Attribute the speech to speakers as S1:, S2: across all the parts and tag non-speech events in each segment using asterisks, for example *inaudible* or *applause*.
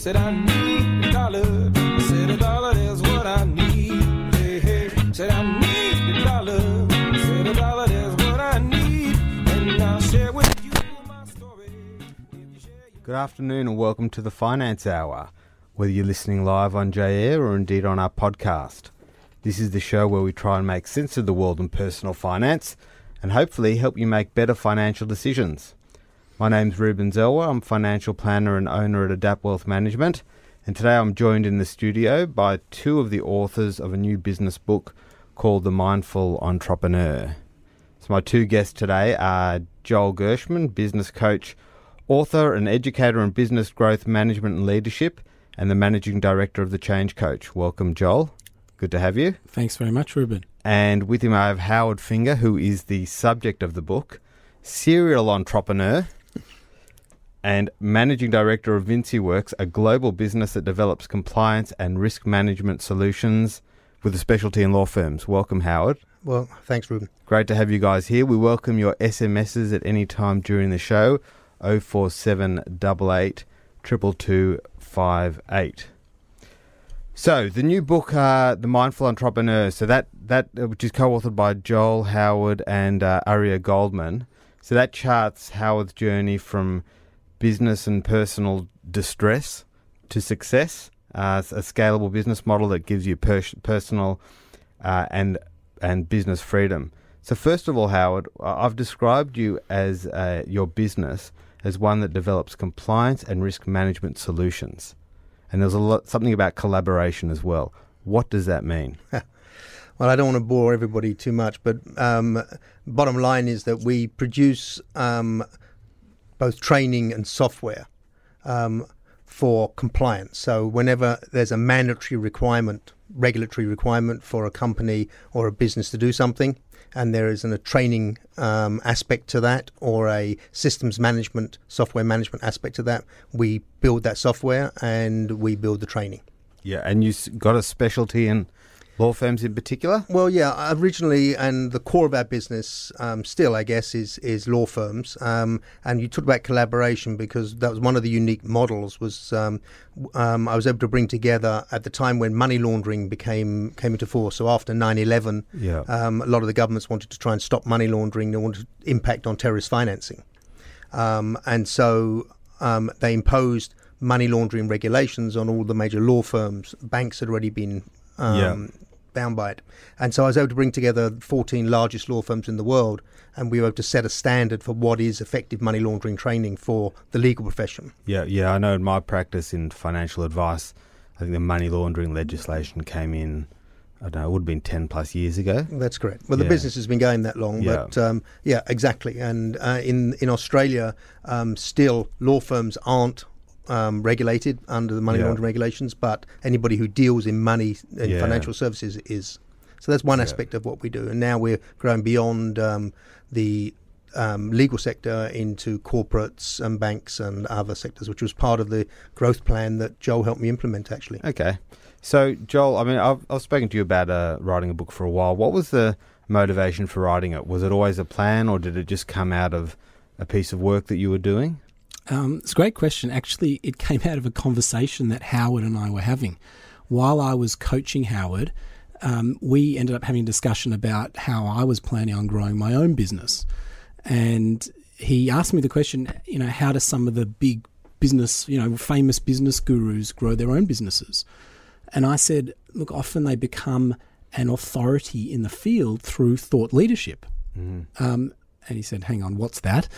S1: Said I need a dollar. I said a dollar is what I need. Hey, hey. Said I need a dollar. I said a dollar is what I need. And I'll share with you my story.
S2: Good afternoon and welcome to the Finance Hour, whether you're listening live on JAir or indeed on our podcast. This is the show where we try and make sense of the world and personal finance and hopefully help you make better financial decisions. My name's Ruben Zelwa, I'm financial planner and owner at Adapt Wealth Management, and today I'm joined in the studio by two of the authors of a new business book called The Mindful Entrepreneur. So my two guests today are Joel Gershman, business coach, author and educator in business growth management and leadership, and the managing director of the Change Coach. Welcome, Joel. Good to have you.
S3: Thanks very much, Ruben.
S2: And with him, I have Howard Finger, who is the subject of the book, serial entrepreneur, and managing director of VinciWorks, a global business that develops compliance and risk management solutions with a specialty in law firms. Welcome, Howard.
S4: Well, thanks, Ruben.
S2: Great to have you guys here. We welcome your SMSs at any time during the show. 04788 22258. So the new book, uh, The Mindful Entrepreneur. So that that which is co-authored by Joel Howard and uh, Aria Goldman. So that charts Howard's journey from business and personal distress to success. Uh, a scalable business model that gives you pers- personal uh, and and business freedom. So first of all, Howard, I've described you as uh, your business as one that develops compliance and risk management solutions, and there's a lot something about collaboration as well. What does that mean? *laughs*
S4: Well, I don't want to bore everybody too much, but um, bottom line is that we produce um, both training and software um, for compliance. So, whenever there's a mandatory requirement, regulatory requirement for a company or a business to do something, and there is an, a training um, aspect to that or a systems management, software management aspect to that, we build that software and we build the training.
S2: Yeah, and you've got a specialty in law firms in particular.
S4: Well, yeah, originally, and the core of our business um, still, I guess, is is law firms. Um, and you talked about collaboration because that was one of the unique models. Was um, um, I was able to bring together at the time when money laundering became came into force. So after 9/11,
S2: Yeah.
S4: um, a lot of the governments wanted to try and stop money laundering. They wanted to impact on terrorist financing, um, and so um, they imposed money laundering regulations on all the major law firms. Banks had already been um,
S2: Yeah.
S4: Bound by it, and so I was able to bring together 14 largest law firms in the world, and we were able to set a standard for what is effective money laundering training for the legal profession.
S2: Yeah, yeah. I know in my practice in financial advice, I think the money laundering legislation came in. I don't know. It would have been ten plus years ago.
S4: That's correct. Well, the
S2: Yeah.
S4: business has been going that long,
S2: Yeah.
S4: but um, yeah, exactly. And uh, in in Australia, um, still law firms aren't um, regulated under the money
S2: Yeah.
S4: laundering regulations, but anybody who deals in money and
S2: Yeah.
S4: financial services is. So that's one aspect of what we do. And now we're growing beyond um, the um, legal sector into corporates and banks and other sectors, which was part of the growth plan that Joel helped me implement. Actually,
S2: Okay. So, Joel, I mean, I've, I've spoken to you about uh, writing a book for a while. What was the motivation for writing it? Was it always a plan, or did it just come out of a piece of work that you were doing?
S3: Um, it's a great question. Actually, it came out of a conversation that Howard and I were having. While I was coaching Howard, um, we ended up having a discussion about how I was planning on growing my own business. And he asked me the question, you know, how do some of the big business, you know, famous business gurus grow their own businesses? And I said, look, often they become an authority in the field through thought leadership. Um, and he said, hang on, what's that?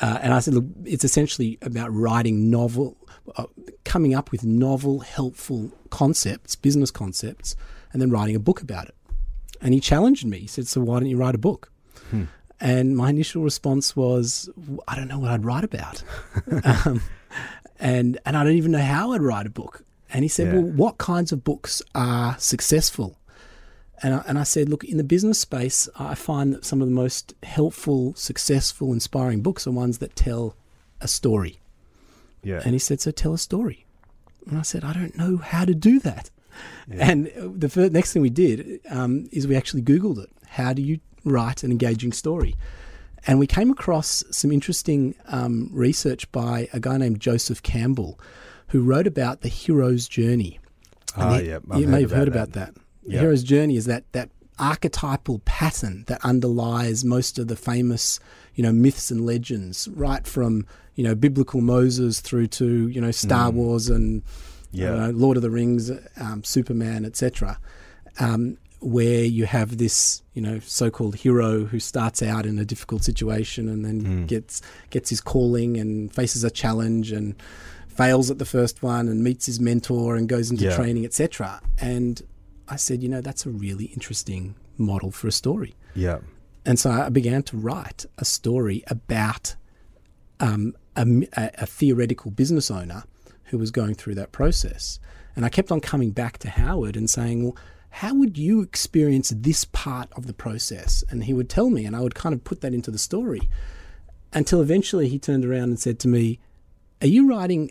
S3: Uh, and I said, look, it's essentially about writing novel, uh, coming up with novel, helpful concepts, business concepts, and then writing a book about it. And he challenged me. He said, so why don't you write a book? And my initial response was, I don't know what I'd write about. *laughs* um, and, and I don't even know how I'd write a book. And he said,
S2: Yeah.
S3: well, what kinds of books are successful? And I, and I said, look, in the business space, I find that some of the most helpful, successful, inspiring books are ones that tell a story.
S2: Yeah.
S3: And he said, so tell a story. And I said, I don't know how to do that. Yeah. And the first, next thing we did um, is we actually Googled it. How do you write an engaging story? And we came across some interesting um, research by a guy named Joseph Campbell, who wrote about the hero's journey. And
S2: Ah, yeah, I've
S3: you may have heard about that.
S2: Yeah.
S3: hero's journey is that that archetypal pattern that underlies most of the famous, you know, myths and legends, right from you know biblical Moses through to you know Star Wars and
S2: Mm. Yeah.
S3: you know, Lord of the Rings, um, Superman, etc. Um, where you have this, you know, so-called hero who starts out in a difficult situation and then
S2: Mm.
S3: gets gets his calling and faces a challenge and fails at the first one and meets his mentor and goes into
S2: Yeah.
S3: training, etc. And I said, you know, that's a really interesting model for a story.
S2: Yeah.
S3: And so I began to write a story about um, a, a theoretical business owner who was going through that process. And I kept on coming back to Howard and saying, well, how would you experience this part of the process? And he would tell me, and I would kind of put that into the story until eventually he turned around and said to me, Are you writing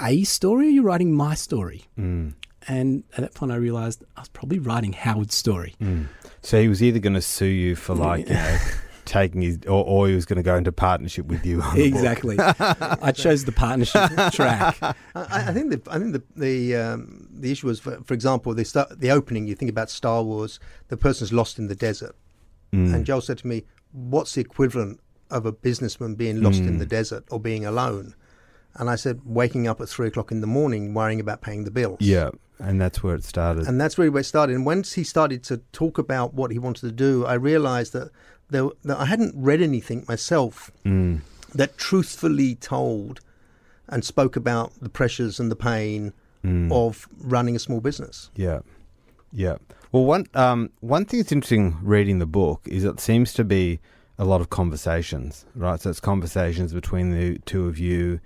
S3: a story or are you writing my story?
S2: Mm.
S3: And at that point, I realized I was probably writing Howard's story.
S2: So he was either going to sue you for like you know taking his, or, or he was going to go into partnership with you. On.
S3: Exactly. *laughs* I chose the partnership track.
S4: I, I think the I think the the um, the issue was, for, for example, the start, the opening. You think about Star Wars. The person's lost in the desert,
S2: Mm.
S4: and Joel said to me, "What's the equivalent of a businessman being lost in
S2: Mm.
S4: the desert or being alone?" And I said, "Waking up at three o'clock in the morning, worrying about paying the bills."
S2: Yeah, and that's where it started.
S4: And that's really where it started. And once he started to talk about what he wanted to do, I realized that, there, that I hadn't read anything myself
S2: Mm.
S4: that truthfully told and spoke about the pressures and the pain
S2: Mm.
S4: of running a small business.
S2: Yeah, yeah. Well, one um, one thing that's interesting reading the book is it seems to be a lot of conversations, right? So it's conversations between the two of you,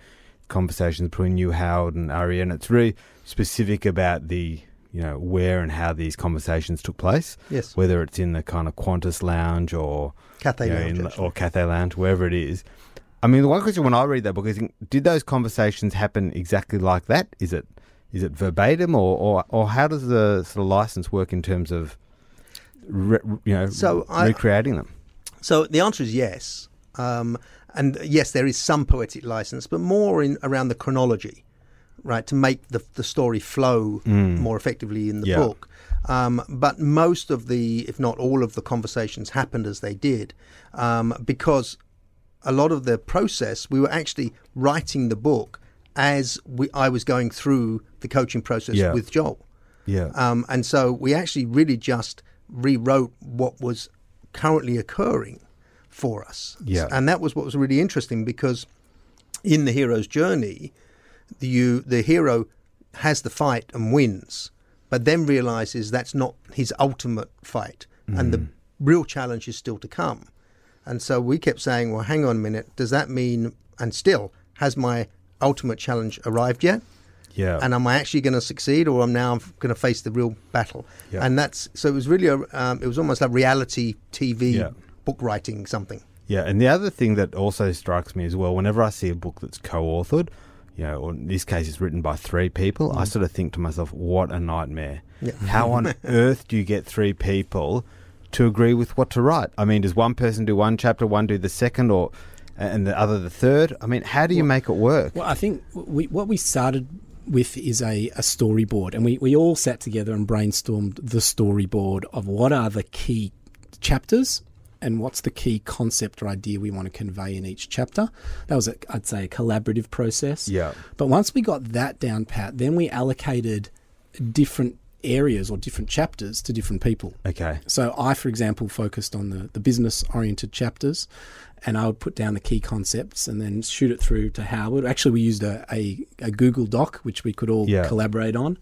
S2: conversations between you, Howard, and Ari, and it's really specific about the you know where and how these conversations took place,
S4: Yes,
S2: whether it's in the kind of Qantas lounge or
S4: Cathay
S2: you know,
S4: Lounge.
S2: in- or Cathay Lounge, wherever it is. I mean, the one question when I read that book is, did those conversations happen exactly like that? Is it is it verbatim, or or, or how does the sort of license work in terms of re, you know
S4: So I-
S2: recreating them?
S4: So the answer is yes. Um, and yes, there is some poetic license, but more in around the chronology, right, to make the, the story flow
S2: Mm.
S4: more effectively in the
S2: Yeah.
S4: book. Um, but most of the, if not all of the conversations happened as they did, um, because a lot of the process, we were actually writing the book as we, I was going through the coaching process
S2: Yeah.
S4: with Joel.
S2: Yeah,
S4: Um, and so we actually really just rewrote what was currently occurring for us.
S2: Yeah.
S4: And that was what was really interesting because in the hero's journey, the, you, the hero has the fight and wins, but then realizes that's not his ultimate fight. And the real challenge is still to come. And so we kept saying, well, hang on a minute. Does that mean, and still, has my ultimate challenge arrived yet?
S2: yeah,
S4: and am I actually going to succeed, or am I now going to face the real battle?
S2: Yeah.
S4: And that's so it was really a, um, it was almost like reality TV
S2: Yeah.
S4: Book writing something.
S2: yeah. And the other thing that also strikes me as well, whenever I see a book that's co-authored, you know, or in this case, it's written by three people, I mm. sort of think to myself, what a nightmare.
S4: Yeah.
S2: How on *laughs* earth do you get three people to agree with what to write? I mean, does one person do one chapter, one do the second, or and the other the third? I mean, how do you make it work?
S3: Well, I think we, what we started with is a, a storyboard, and we, we all sat together and brainstormed the storyboard of what are the key chapters and what's the key concept or idea we want to convey in each chapter. That was, a, I'd say, a collaborative process.
S2: Yeah.
S3: But once we got that down pat, then we allocated different areas or different chapters to different people.
S2: Okay.
S3: So I, for example, focused on the, the business oriented chapters and I would put down the key concepts and then shoot it through to Howard. Actually, we used a, a, a Google Doc, which we could all
S2: Yeah.
S3: collaborate on.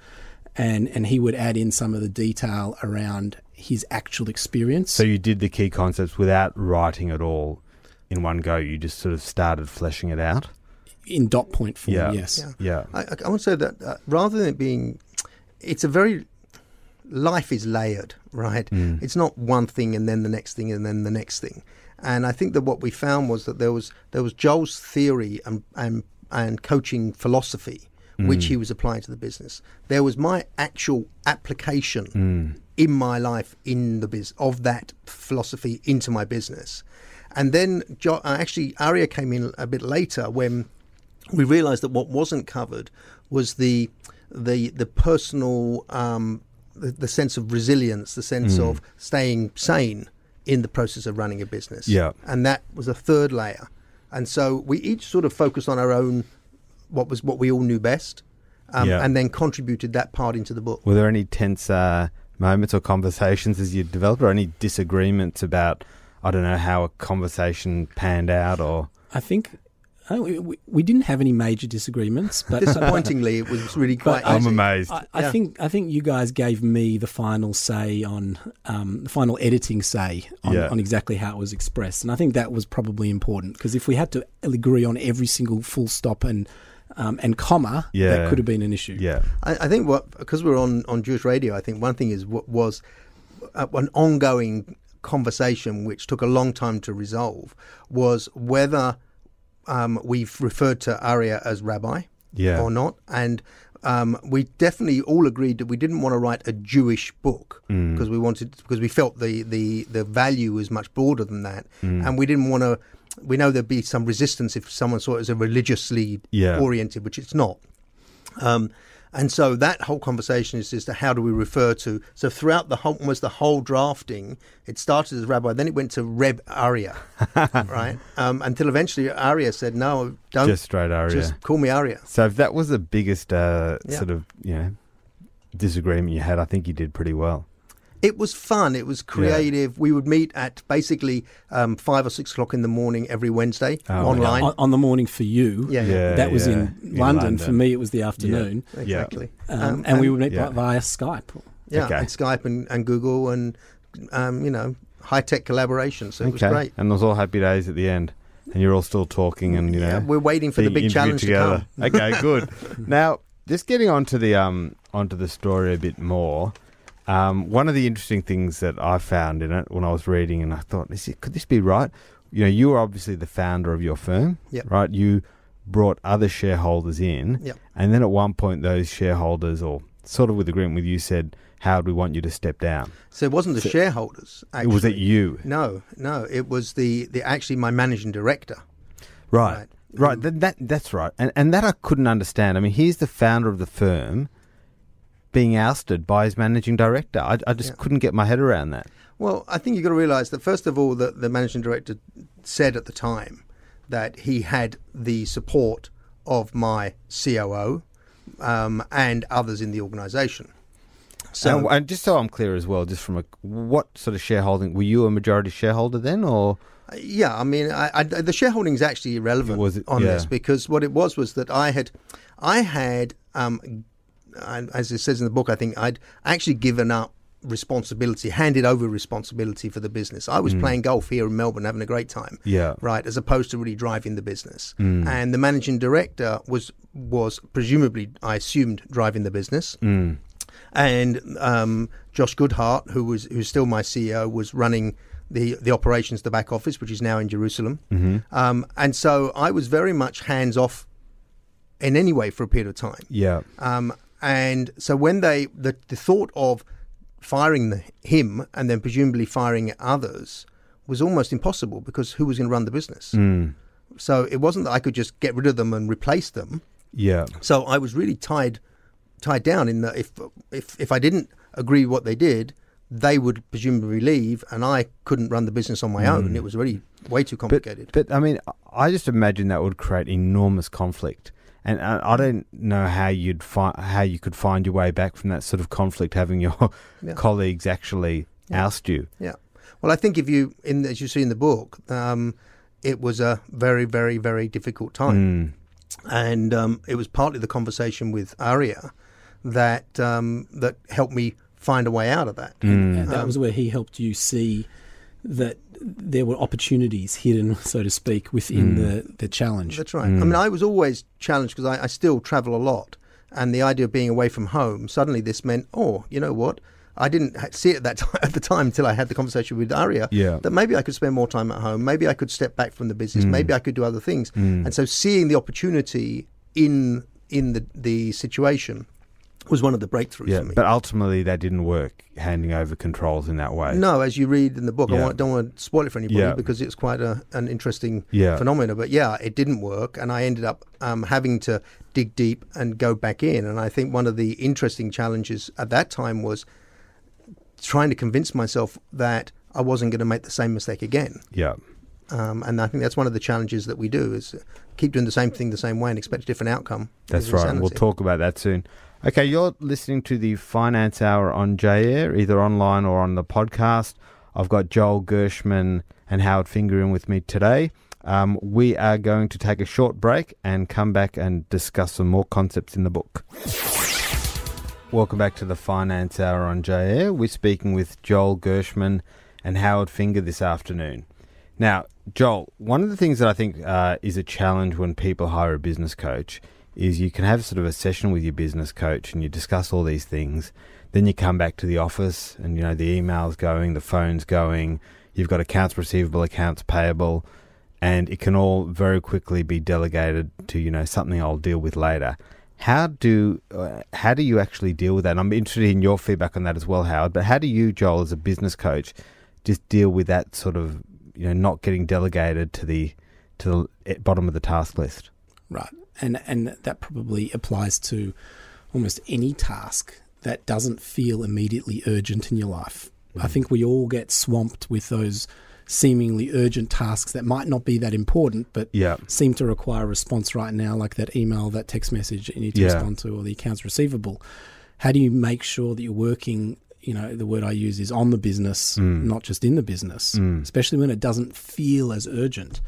S3: And, and he would add in some of the detail around his actual experience.
S2: So you did the key concepts without writing it all in one go. You just sort of started fleshing it out.
S3: in dot point form,
S2: Yeah.
S3: yes.
S4: Yeah.
S2: Yeah.
S4: I, I- I want to say that uh, rather than it being, it's a very life is layered, right?
S2: Mm.
S4: It's not one thing and then the next thing and then the next thing. And I think that what we found was that there was there was Joel's theory and and, and coaching philosophy, which he was applying to the business. There was my actual application
S2: Mm.
S4: In my life in the biz of that philosophy into my business. And then jo- uh, actually Aria came in a bit later when we realised that what wasn't covered was the the the personal um, the, the sense of resilience, the sense
S2: Mm.
S4: of staying sane in the process of running a business.
S2: Yeah.
S4: and that was a third layer. And so we each sort of focused on our own what was what we all knew best, um,
S2: Yeah.
S4: and then contributed that part into the book.
S2: Were there any tense uh, moments or conversations as you developed, or any disagreements about, I don't know, how a conversation panned out, or
S3: I think uh, we, we- we didn't have any major disagreements, *laughs* but
S4: Disappointingly, it was really quite.
S2: I'm amazed.
S3: I, I
S4: Yeah.
S3: think I think you guys gave me the final say on um, the final editing say on,
S2: Yeah.
S3: on exactly how it was expressed, and I think that was probably important because if we had to agree on every single full stop and um, and comma,
S2: Yeah.
S3: that could have been an issue.
S2: yeah,
S4: I, I think what because we're on on Jewish radio, I think one thing is what was uh, an ongoing conversation which took a long time to resolve was whether um, we've referred to Arya as rabbi
S2: yeah,
S4: or not, and um, we definitely all agreed that we didn't want to write a Jewish book
S2: Mm.
S4: because we wanted because we felt the, the the value was much broader than that,
S2: Mm.
S4: and we didn't want to. We know there'd be some resistance if someone saw it as a religiously
S2: Yeah.
S4: oriented, which it's not. Um, and so that whole conversation is as to how do we refer to. So throughout the whole, almost the whole drafting, it started as rabbi, then it went to Reb Arya, *laughs* right? Um, until eventually Arya said, "No, don't
S2: just straight Aria.
S4: just call me Arya."
S2: So if that was the biggest uh,
S4: Yeah.
S2: sort of you know disagreement you had, I think you did pretty well.
S4: It was fun. It was creative. We would meet at basically um, five or six o'clock in the morning every Wednesday
S2: Oh,
S4: online.
S3: On, on the morning for you,
S4: Yeah,
S2: Yeah,
S3: that was
S2: yeah,
S3: in,
S2: in
S3: London. For me, it was the afternoon,
S4: exactly.
S3: um,
S4: Um,
S3: and, we would meet
S2: yeah.
S3: via Skype.
S4: yeah,
S2: Okay.
S4: and Skype and, and Google and um, you know high tech collaboration. So it was
S2: okay,
S4: great.
S2: and there's all happy days at the end, and you're all still talking, and you know
S4: Yeah, we're waiting for the big challenge
S2: interviewed
S4: to come.
S2: Okay, good. *laughs* now, just getting onto the um onto the story a bit more. Um, one of the interesting things that I found in it when I was reading, and I thought, is it, could this be right? You know, you were obviously the founder of your firm,
S4: Yep.
S2: right? You brought other shareholders in,
S4: Yep.
S2: and then at one point, those shareholders, or sort of with agreement with you, said, "How do we want you to step down."
S4: So it wasn't the
S2: So-
S4: shareholders. Actually.
S2: It was it you?
S4: No, no. It was the, the actually my managing director.
S2: Right.
S4: Right.
S2: Right. That, that that's right. And and that I couldn't understand. I mean, he's the founder of the firm being ousted by his managing director. I, I just
S4: Yeah.
S2: couldn't get my head around that.
S4: Well, I think you've got to realise that first of all, the, the managing director said at the time that he had the support of my COO um, and others in the organisation. So
S2: and, and just so I'm clear as well, just from a what sort of shareholding were you a majority shareholder then, or
S4: Yeah, I mean, I, I, the shareholding is actually irrelevant
S2: Was it-
S4: on
S2: yeah.
S4: this because what it was was that I had, I had, um, I- as it says in the book, I think I'd actually given up responsibility, handed over responsibility for the business. I was playing golf here in Melbourne, having a great time.
S2: Yeah.
S4: right, as opposed to really driving the business. And the managing director was was presumably, I assumed, driving the business
S2: mm,
S4: and um, Josh Goodhart, who was who's still my CEO, was running the the operations, the back office, which is now in Jerusalem.
S2: mm-hmm.
S4: Um, and so I was very much hands off in any way for a period of time.
S2: yeah,
S4: Um, and so when they the, the thought of firing the, him and then presumably firing others was almost impossible because who was going to run the business?
S2: mm,
S4: So it wasn't that I could just get rid of them and replace them.
S2: yeah,
S4: So I was really tied tied down in that if if if I didn't agree with what they did, they would presumably leave, and I couldn't run the business on my own. It was really way too
S2: but
S4: complicated.
S2: but I mean, I just imagine that would create enormous conflict. And I I don't know how you'd find how you could find your way back from that sort of conflict, having your *laughs*
S4: Yeah.
S2: colleagues actually
S4: Yeah.
S2: oust you.
S4: yeah. Well, I think if you in as you see in the book, um, it was a very very very difficult time.
S2: Mm,
S4: and um, it was partly the conversation with Aria that um, that helped me find a way out of that.
S2: mm.
S3: And that was where he helped you see that there were opportunities hidden, *laughs* so to speak, within hmm. the, the challenge.
S4: That's right. Hmm. I mean, I was always challenged because I, I still travel a lot, and the idea of being away from home suddenly this meant, oh, you know what? I didn't see it at that time, *laughs* at the time until I had the conversation with Aria.
S2: Yeah.
S4: That maybe I could spend more time at home. Maybe I could step back from the business.
S2: Mm.
S4: Maybe I could do other things. Hmm. And so, seeing the opportunity in in the the situation, was one of the breakthroughs
S2: Yeah,
S4: for me.
S2: but ultimately that didn't work. Handing over controls in that way.
S4: no, as you read in the book, I want, don't want to spoil it for anybody
S2: Yeah.
S4: because it's quite a, an interesting
S2: Yeah.
S4: phenomena. But yeah, it didn't work, and I ended up um, having to dig deep and go back in. And I think one of the interesting challenges at that time was trying to convince myself that I wasn't going to make the same mistake again.
S2: Yeah.
S4: Um, and I think that's one of the challenges that we do is keep doing the same thing the same way and expect a different outcome.
S2: That's right. and We'll talk about that soon. Okay, you're listening to the Finance Hour on JAir, either online or on the podcast. I've got Joel Gershman and Howard Finger in with me today. Um, we are going to take a short break and come back and discuss some more concepts in the book. Welcome back to the Finance Hour on JAir. We're speaking with Joel Gershman and Howard Finger this afternoon. Now, Joel, one of the things that I think uh, is a challenge when people hire a business coach is you can have sort of a session with your business coach and you discuss all these things. Then you come back to the office and you know the emails going, the phone's going. You've got accounts receivable, accounts payable, and it can all very quickly be delegated to you know something I'll deal with later. How do uh, how do you actually deal with that? And I'm interested in your feedback on that as well, Howard. But how do you, Joel, as a business coach, just deal with that sort of you know not getting delegated to the to the eh, bottom of the task list?
S3: Right. And and that probably applies to almost any task that doesn't feel immediately urgent in your life. I mm. think we all get swamped with those seemingly urgent tasks that might not be that important but
S2: Yeah.
S3: seem to require a response right now like that email, that text message that you need to
S2: Yeah.
S3: respond to or the accounts receivable. How do you make sure that you're working you know, the word I use is on the business, mm. not just in the business, mm. especially when it doesn't feel as urgent.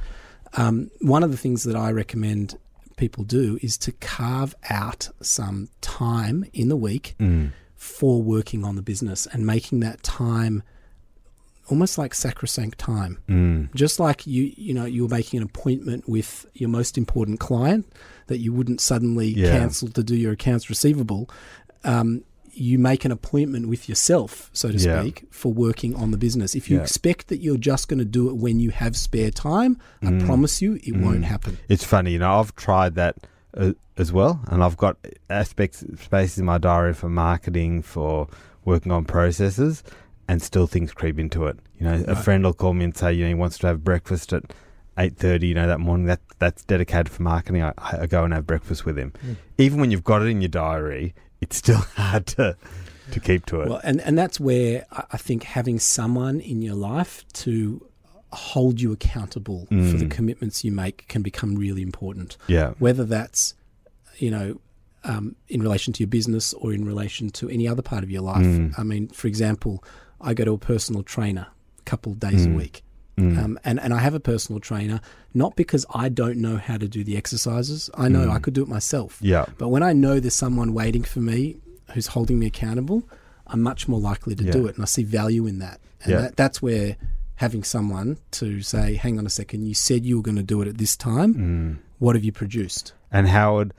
S3: Um, one of the things that I recommend people do is to carve out some time in the week for working on the business and making that time almost like sacrosanct time.
S2: Mm.
S3: Just like you, you know, you're making an appointment with your most important client that you wouldn't suddenly
S2: Yeah.
S3: cancel to do your accounts receivable. Um, you make an appointment with yourself, so to
S2: Yeah.
S3: speak, for working on the business. If you
S2: Yeah.
S3: expect that you're just going to do it when you have spare time, I
S2: Mm.
S3: promise you it won't happen.
S2: It's funny, you know, I've tried that uh, as well, and I've got aspects, spaces in my diary for marketing, for working on processes, and still things creep into it. You know, a friend will call me and say, you know, he wants to have breakfast at eight thirty. You know, that morning. That that's dedicated for marketing. I, I go and have breakfast with him. Even when you've got it in your diary, it's still *laughs* hard to to keep to it.
S3: Well, and, and that's where I think having someone in your life to hold you accountable for
S2: Mm.
S3: the commitments you make can become really important.
S2: yeah,
S3: Whether that's, you know, um, in relation to your business or in relation to any other part of your life.
S2: Mm.
S3: I mean, for example, I go to a personal trainer a couple of days
S2: Mm.
S3: a week.
S2: Mm.
S3: Um, and, and I have a personal trainer, not because I don't know how to do the exercises. I know
S2: Mm.
S3: I could do it myself.
S2: yeah,
S3: But when I know there's someone waiting for me who's holding me accountable, I'm much more likely to
S2: Yeah.
S3: do it. And I see value in that. And
S2: Yeah.
S3: that, that's where having someone to say, hang on a second, you said you were going to do it at this time.
S2: Mm.
S3: What have you produced?
S2: And Howard,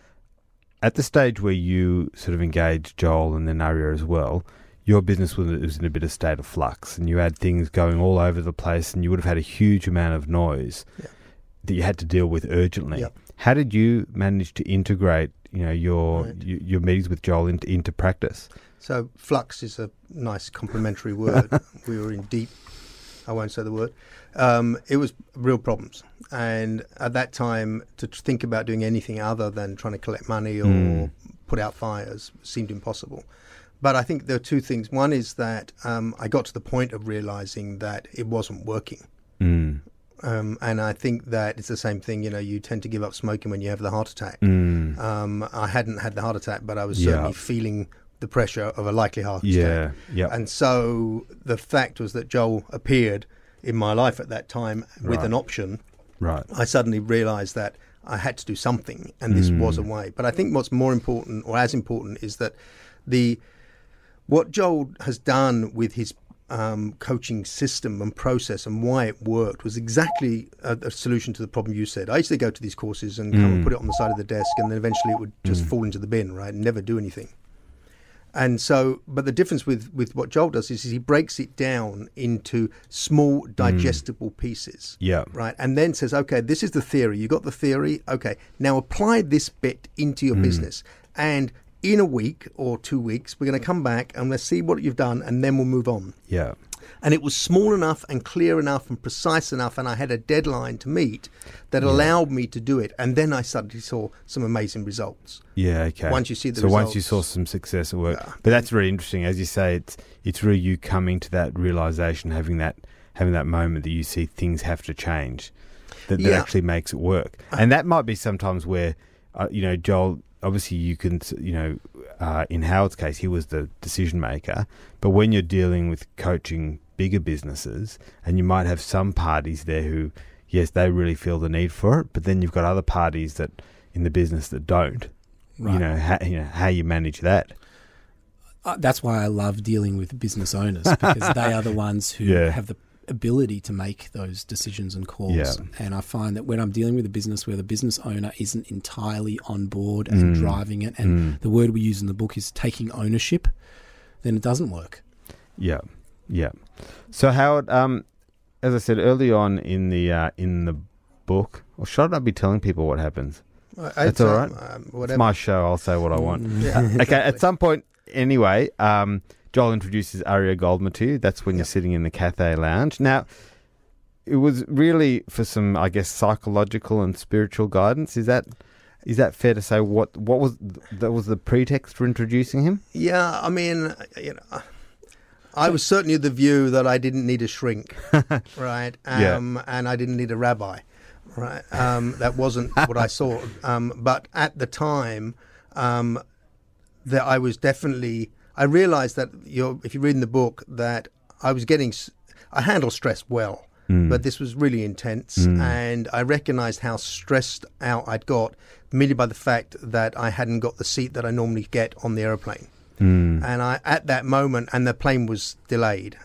S2: at the stage where you sort of engage Joel and then Aria as well, your business was, in a bit of state of flux, and you had things going all over the place, and you would have had a huge amount of noise
S4: Yeah.
S2: that you had to deal with urgently.
S4: Yep.
S2: How did you manage to integrate, you know, your
S4: Right.
S2: your, your meetings with Joel into, into practice?
S4: So flux is a nice complimentary word. *laughs* we were in deep. I won't say the word. Um, it was real problems, and at that time, to think about doing anything other than trying to collect money or
S2: Mm.
S4: put out fires seemed impossible. But I think there are two things. One is that um, I got to the point of realizing that it wasn't working.
S2: Mm.
S4: Um, and I think that it's the same thing. You know, you tend to give up smoking when you have the heart attack.
S2: Mm.
S4: Um, I hadn't had the heart attack, but I was
S2: Yeah.
S4: certainly feeling the pressure of a likely heart attack.
S2: Yeah. Yeah.
S4: And so the fact was that Joel appeared in my life at that time with
S2: Right.
S4: an option.
S2: Right.
S4: I suddenly realized that I had to do something, and this was a
S2: Mm.
S4: way. But I think what's more important, or as important, is that the what Joel has done with his um, coaching system and process and why it worked was exactly a, a solution to the problem you said. I used to go to these courses and come and
S2: Mm.
S4: put it on the side of the desk, and then eventually it would just
S2: Mm.
S4: fall into the bin, right, and never do anything. And so, but the difference with, with what Joel does is he breaks it down into small, digestible pieces
S2: Yeah.
S4: right? And then says, okay, this is the theory. You got the theory. Okay, now apply this bit into your business. And in a week or two weeks, we're going to come back and let's see what you've done, and then we'll move on.
S2: Yeah.
S4: And it was small enough and clear enough and precise enough, and I had a deadline to meet that allowed me to do it. And then I suddenly saw some amazing results.
S2: Yeah, okay.
S4: Once you see the
S2: so once you saw some success at work,
S4: Yeah.
S2: but that's really interesting. As you say, it's it's really you coming to that realization, having that having that moment that you see things have to change, that, that
S4: Yeah.
S2: actually makes it work. And that might be sometimes where, uh, you know, Joel. Obviously, you can, you know, uh, in Howard's case, he was the decision maker. But when you're dealing with coaching bigger businesses, and you might have some parties there who, yes, they really feel the need for it, but then you've got other parties that in the business that don't
S3: Right.
S2: you know how, you know how you manage that.
S3: Uh, that's why I love dealing with business owners *laughs* because they are the ones who
S2: Yeah.
S3: have the ability to make those decisions and calls.
S2: Yeah.
S3: And I find that when I'm dealing with a business where the business owner isn't entirely on board and
S2: Mm.
S3: driving it, and
S2: Mm.
S3: the word we use in the book is taking ownership, then it doesn't work.
S2: Yeah, yeah. So Howard, um, as I said early on in the uh, in the book, or should I be telling people what happens?
S4: That's
S2: all right.
S4: Um,
S2: It's my show. I'll say what I want. *laughs*
S4: Yeah, *laughs*
S2: Okay.
S4: exactly.
S2: At some point, anyway, um, Joel introduces Aria Goldman to you. That's when you're sitting in the Cathay Lounge. Now, it was really for some, I guess, psychological and spiritual guidance. Is that is that fair to say? What what was that was the pretext for introducing him?
S4: Yeah, I mean, you know, I was certainly of the view that I didn't need a shrink, *laughs* right?
S2: Yeah.
S4: Um, And I didn't need a rabbi, right? Um, that wasn't *laughs* what I saw. Um, but at the time, um, that I was definitely, I realized that you're, if you read in the book, that I was getting, I handle stress well. But this was really intense, and I recognized how stressed out I'd got merely by the fact that I hadn't got the seat that I normally get on the aeroplane
S2: Mm.
S4: and I at that moment, and the plane was delayed,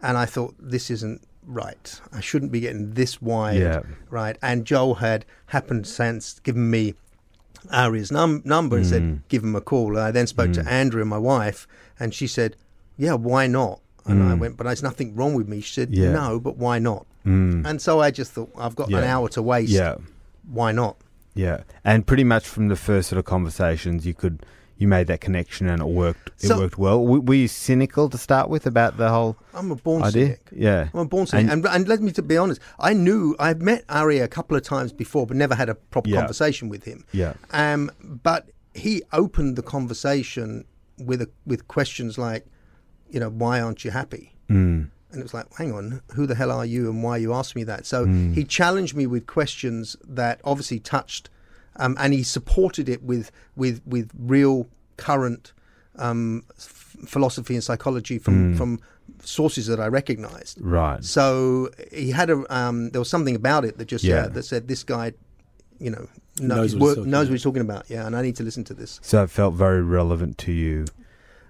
S4: and I thought this isn't right. I shouldn't be getting this wide,
S2: Yeah.
S4: right? And Joel had happened since given me Ari's num- number and
S2: Mm.
S4: said give him a call. And I then spoke to Andrea, my wife, and she said, "Yeah, why not?" And I went, "But there's nothing wrong with me." She said,
S2: Mm. Yeah.
S4: "No, but why not?"
S2: Mm.
S4: And so I just thought, "I've got an hour to waste.
S2: Yeah.
S4: Why not?"
S2: Yeah, and pretty much from the first sort of conversations, you could you made that connection and it worked. It
S4: So-
S2: worked well. W- were you cynical to start with about the whole
S4: I'm a born
S2: idea?
S4: cynic.
S2: Yeah,
S4: I'm a born cynic.
S2: And-
S4: And, and, let me to be honest, I knew I've met Aria a couple of times before, but never had a proper
S2: Yeah.
S4: conversation with him.
S2: yeah,
S4: Um, but he opened the conversation with a, with questions like, you know, why aren't you happy?
S2: mm.
S4: And it was like, hang on, who the hell are you, and why you asked me that? So
S2: Hmm.
S4: he challenged me with questions that obviously touched, um, and he supported it with with with real current um, f- philosophy and psychology from
S2: Hmm.
S4: from sources that I recognised.
S2: right.
S4: So he had a um, there was something about it that just
S2: Yeah.
S4: yeah. that said this guy, you know,
S3: Knows
S4: knows,
S3: what he's
S4: work,
S3: talking
S4: knows
S3: about.
S4: what he's talking about. Yeah, and I need to listen to this.
S2: So it felt very relevant to you.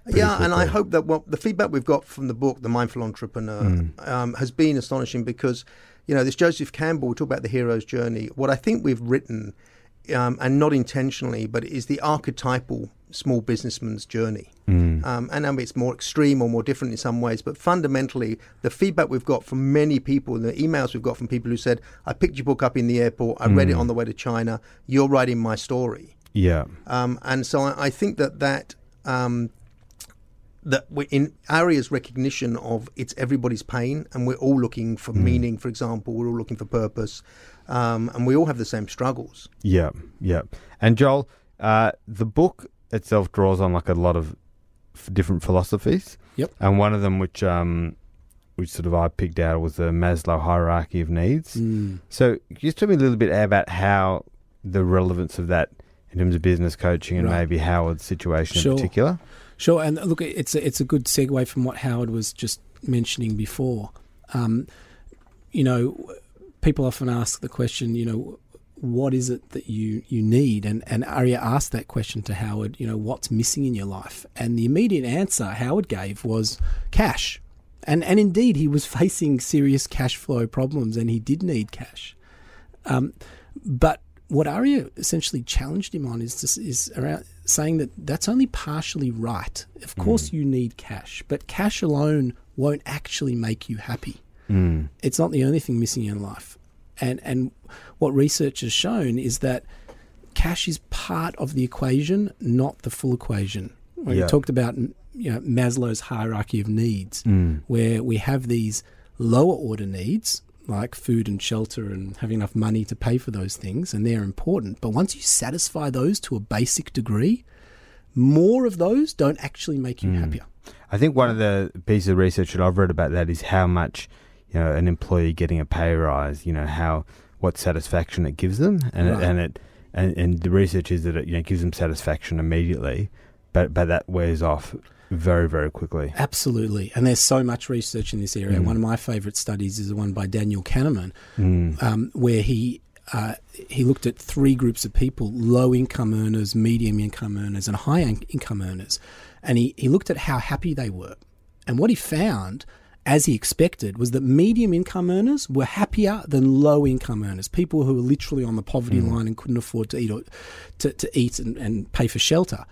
S2: pretty
S4: yeah, and I hope that well, the feedback we've got from the book, The Mindful Entrepreneur,
S2: Mm.
S4: um, has been astonishing because, you know, this Joseph Campbell, we talk about the hero's journey. What I think we've written, um, and not intentionally, but it is the archetypal small businessman's journey.
S2: Mm.
S4: Um, and I mean, it's more extreme or more different in some ways, but fundamentally, the feedback we've got from many people, the emails we've got from people who said, I picked your book up in the airport, I read it
S2: Mm.
S4: on the way to China, you're writing my story.
S2: Yeah,
S4: Um, and so I, I think that that um, that we in Aria's recognition of it's everybody's pain, and we're all looking for meaning. For example, we're all looking for purpose, um, and we all have the same struggles.
S2: yeah, yeah. And Joel, uh, the book itself draws on like a lot of f- different philosophies.
S3: Yep.
S2: And one of them, which um, which sort of I picked out, was the Maslow hierarchy of needs.
S3: Mm.
S2: So, can you just tell me a little bit about how the relevance of that in terms of business coaching and
S3: Right.
S2: maybe Howard's situation
S3: Sure.
S2: in particular?
S3: Sure, and look, it's a, it's a good segue from what Howard was just mentioning before. Um, you know, people often ask the question, you know, what is it that you, you need? And, and Aria asked that question to Howard, you know, what's missing in your life? And the immediate answer Howard gave was cash. And, and indeed, he was *laughs* facing serious cash flow problems and he did need cash. Um, but what Aria essentially challenged him on is is around saying that that's only partially right. Of course, you need cash, but cash alone won't actually make you happy.
S2: Mm.
S3: It's not the only thing missing in life. And and what research has shown is that cash is part of the equation, not the full equation. We
S2: Yeah.
S3: talked about you know, Maslow's hierarchy of needs,
S2: Mm.
S3: where we have these lower order needs like food and shelter and having enough money to pay for those things, and they're important. But once you satisfy those to a basic degree, more of those don't actually make you hmm. happier.
S2: I think one of the pieces of research that I've read about that is how much, you know, an employee getting a pay rise, you know, how what satisfaction it gives them, and
S3: Right.
S2: it, and it and, and the research is that it you know gives them satisfaction immediately, but but that wears off very very quickly.
S3: Absolutely. And there's so much research in this area.
S2: Mm.
S3: One of my favourite studies is the one by Daniel Kahneman,
S2: Mm.
S3: um, where he uh, he looked at three groups of people: low income earners, medium income earners, and high in- income earners. And he, he looked at how happy they were. And what he found, as he expected, was that medium income earners were happier than low income earners. People who were literally on the poverty line and couldn't afford to eat or, to, to eat and, and pay for shelter.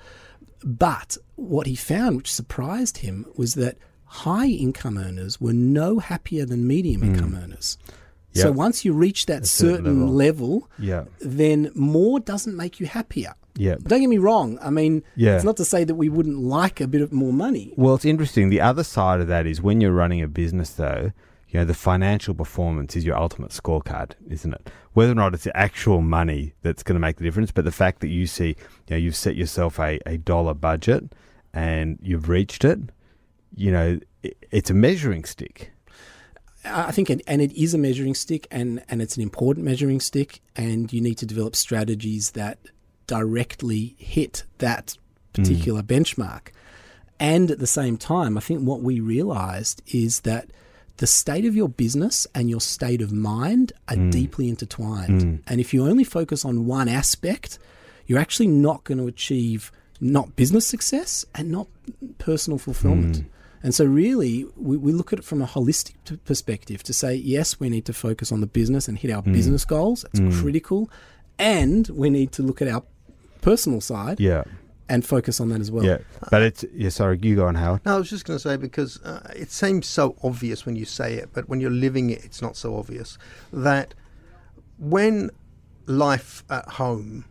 S3: But what he found, which surprised him, was that high income earners were no happier than medium hmm. income earners. So once you reach that
S2: certain
S3: certain level,
S2: Yeah,
S3: then more doesn't make you happier.
S2: yeah.
S3: Don't get me wrong. I mean,
S2: Yeah.
S3: it's not to say that we wouldn't like a bit of more money.
S2: Well, it's interesting. The other side of that is when you're running a business, though, you know, the financial performance is your ultimate scorecard, isn't it? Whether or not it's the actual money that's going to make the difference, but the fact that you see, you know, you've set yourself a, a dollar budget and you've reached it, you know, it, it's a measuring stick.
S3: I think, it, and it is a measuring stick, and, and it's an important measuring stick, and you need to develop strategies that directly hit that particular mm. benchmark. And at the same time, I think what we realized is that the state of your business and your state of mind are mm. deeply intertwined. Mm. And if you only focus on one aspect, you're actually not going to achieve not business success and not personal fulfillment. Mm. And so, really, we, we look at it from a holistic t- perspective to say, yes, we need to focus on the business and hit our business goals. It's critical. And we need to look at our personal side
S2: Yeah,
S3: and focus on that as well.
S2: yeah. But it's yeah. Sorry, you go on, Howard.
S4: No, I was just going to say because uh, it seems so obvious when you say it, but when you're living it, it's not so obvious. That when life at home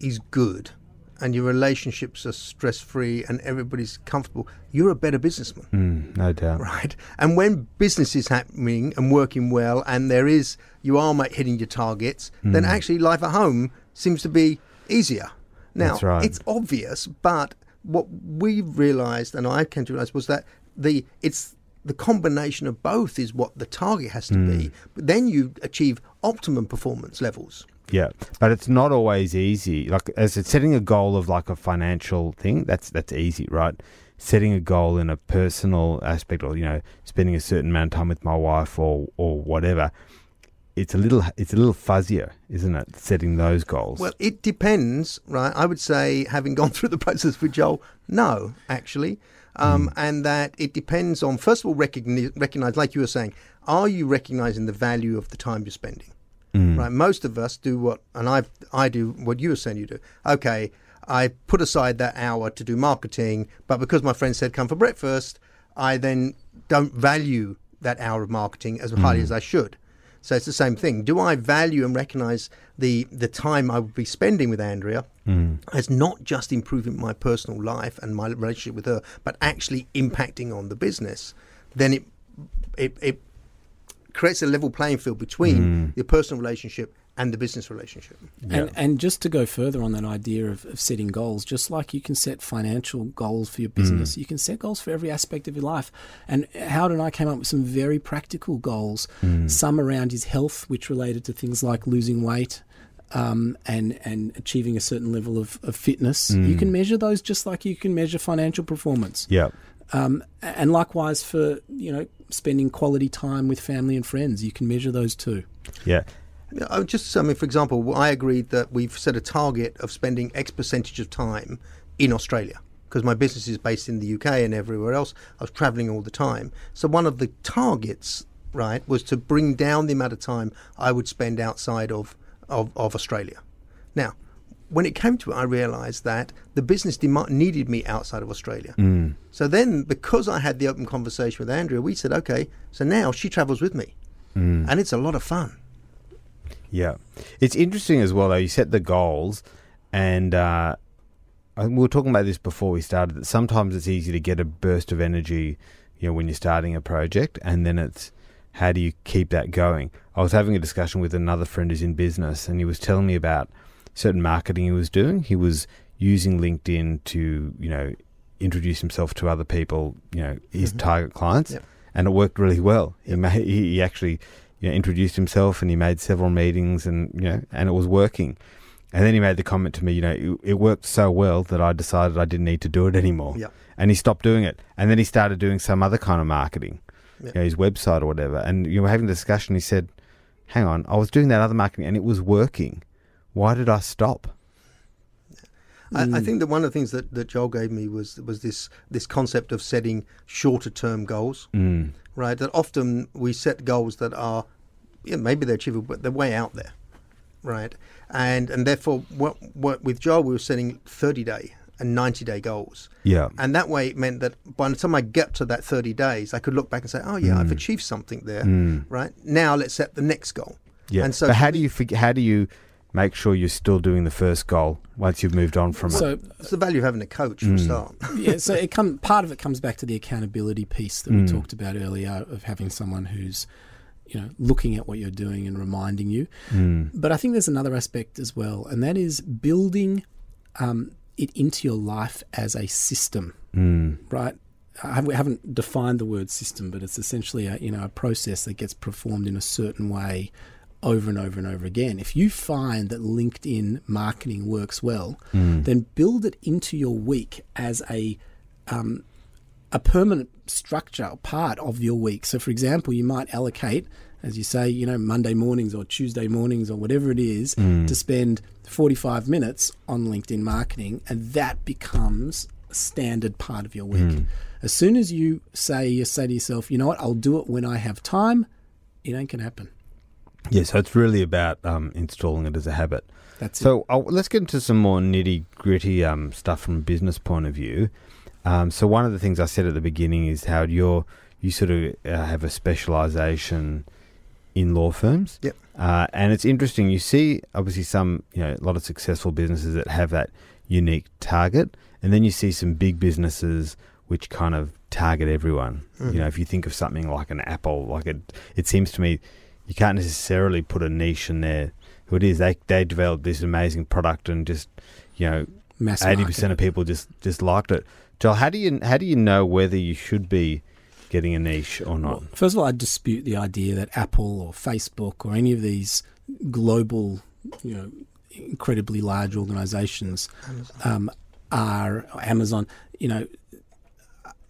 S4: is good and your relationships are stress free and everybody's comfortable, you're a better businessman
S2: Mm, no doubt.
S4: right? And when business is happening and working well, and there is you are ma- hitting your targets, then actually life at home seems to be easier. Now
S2: right.
S4: it's obvious, but what we realised, and I came to realise, was that the it's the combination of both is what the target has to be. Hmm. But then you achieve optimum performance levels.
S2: Yeah, but it's not always easy. Like as it's setting a goal of like a financial thing, that's that's easy, right? Setting a goal in a personal aspect, or you know, spending a certain amount of time with my wife, or or whatever. It's a little it's a little fuzzier, isn't it? Setting those goals.
S4: Well, it depends, right? I would say, having *laughs* gone through the process with Joel, no, actually. Um, hmm. And that it depends on, first of all, recognize, recognize, like you were saying, are you recognizing the value of the time you're spending? Hmm. Right? Most of us do what, and I, I do what you were saying you do. Okay, I put aside that hour to do marketing, but because my friend said come for breakfast, I then don't value that hour of marketing as highly hmm. as I should. So it's the same thing. Do I value and recognize the the time I would be spending with Andrea mm. as not just improving my personal life and my relationship with her, but actually impacting on the business? Then it it, it creates a level playing field between mm. your personal relationship and the business relationship.
S3: And, and just to go further on that idea of, of setting goals, just like you can set financial goals for your business, you can set goals for every aspect of your life. And Howard and I came up with some very practical goals, some around his health, which related to things like losing weight. Um, and and achieving a certain level of, of fitness, you can measure those just like you can measure financial performance.
S2: yeah,
S3: Um, and likewise for you know spending quality time with family and friends, you can measure those too.
S2: yeah,
S4: Yeah, Just I mean, for example, I agreed that we've set a target of spending X percentage of time in Australia because my business is based in the UK and everywhere else. I was traveling all the time. So one of the targets, right, was to bring down the amount of time I would spend outside of of, of Australia. Now, when it came to it, I realised that the business demand, needed me outside of Australia. Mm. So then, because I had the open conversation with Andrea, we said, okay, so now she travels with me, mm. and it's a lot of fun.
S2: Yeah. It's interesting as well, though. You set the goals, and uh, we were talking about this before we started. That sometimes it's easy to get a burst of energy, you know, when you're starting a project, and then it's how do you keep that going? I was having a discussion with another friend who's in business, and he was telling me about certain marketing he was doing. He was using LinkedIn to, you know, introduce himself to other people, you know, his
S4: Mhm.
S2: target clients,
S4: Yep.
S2: and it worked really well. He,
S4: Yep.
S2: ma- he he actually, you know, introduced himself, and he made several meetings, and you know, and it was working. And then he made the comment to me, you know, it, it worked so well that I decided I didn't need to do it anymore.
S4: Yep.
S2: And he stopped doing it. And then he started doing some other kind of marketing,
S4: Yep.
S2: you know, his website or whatever. And you were having a discussion. He said, hang on, I was doing that other marketing and it was working. Why did I stop?
S4: I, I
S3: Mm.
S4: think that one of the things that, that Joel gave me was was this this concept of setting shorter term goals.
S2: Mm.
S4: Right? That often we set goals that are, yeah, maybe they're achievable, but they're way out there, right? And and therefore, what, what with Joel, we were setting thirty day and ninety day goals,
S2: Yeah.
S4: and that way it meant that by the time I get to that thirty days, I could look back and say, oh yeah, I've
S2: Mm.
S4: achieved something there,
S2: Mm.
S4: right? Now let's set the next goal.
S2: Yeah.
S4: And so
S2: but how do you how do you make sure you're still doing the first goal once you've moved on from it?
S3: So
S4: It's the value of having a coach for a
S2: Mm.
S4: start. *laughs*
S3: yeah, so it come part of it comes back to the accountability piece that we
S2: Mm.
S3: talked about earlier of having someone who's you know looking at what you're doing and reminding you.
S2: Mm.
S3: But I think there's another aspect as well, and that is building um, it into your life as a system,
S2: Mm.
S3: right? I we haven't defined the word system, but it's essentially a you know a process that gets performed in a certain way over and over and over again. If you find that LinkedIn marketing works well,
S2: Mm.
S3: then build it into your week as a um, a permanent structure or part of your week. So, for example, you might allocate, as you say, you know, Monday mornings or Tuesday mornings or whatever it is,
S2: Mm.
S3: to spend 45 minutes on LinkedIn marketing, and that becomes a standard part of your week.
S2: Mm.
S3: As soon as you say you say to yourself, you know what, I'll do it when I have time, it ain't gonna happen.
S2: Yeah, so it's really about um, installing it as a habit.
S3: That's it.
S2: So uh, let's get into some more nitty gritty um, stuff from a business point of view. Um, so one of the things I said at the beginning is how you're you sort of uh, have a specialisation in law firms.
S4: Yep.
S2: Uh, and it's interesting. You see, obviously, some you know a lot of successful businesses that have that unique target, and then you see some big businesses which kind of target everyone.
S4: Mhm.
S2: You know, if you think of something like an Apple, like it, it seems to me you can't necessarily put a niche in there. Who it is? They they developed this amazing product and just you know eighty percent of people just just liked it. Joel, how do you how do you know whether you should be getting a niche or not?
S3: Well, first of all, I dispute the idea that Apple or Facebook or any of these global, you know, incredibly large organisations um, are Amazon. You know,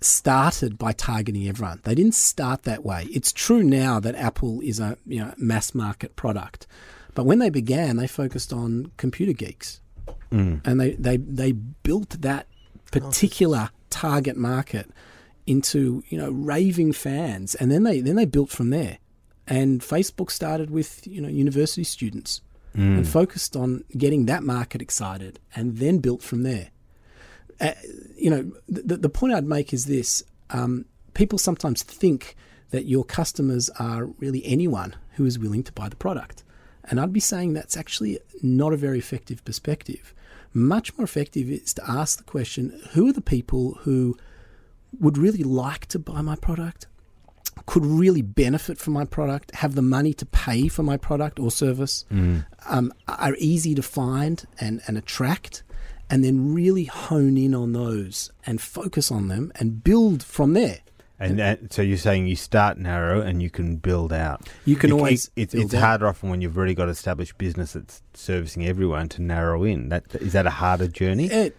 S3: started by targeting everyone. They didn't start that way. It's true now that Apple is a you know mass market product, but when they began, they focused on computer geeks
S2: Mm.
S3: and they, they, they built that particular target market into you know raving fans, and then they then they built from there. And Facebook started with you know university students
S2: Mm.
S3: and focused on getting that market excited, and then built from there. Uh, you know, the, the point I'd make is this: um, people sometimes think that your customers are really anyone who is willing to buy the product. And I'd be saying that's actually not a very effective perspective. Much more effective is to ask the question who are the people who would really like to buy my product, could really benefit from my product, have the money to pay for my product or service,
S2: Mm.
S3: um, are easy to find and, and attract, and then really hone in on those and focus on them and build from there.
S2: And that, so you're saying you start narrow and you can build out.
S3: You can
S2: It-
S3: always
S2: it- it's,
S3: out.
S2: harder often when you've already got established business that's servicing everyone to narrow in. That is that a harder journey?
S3: It,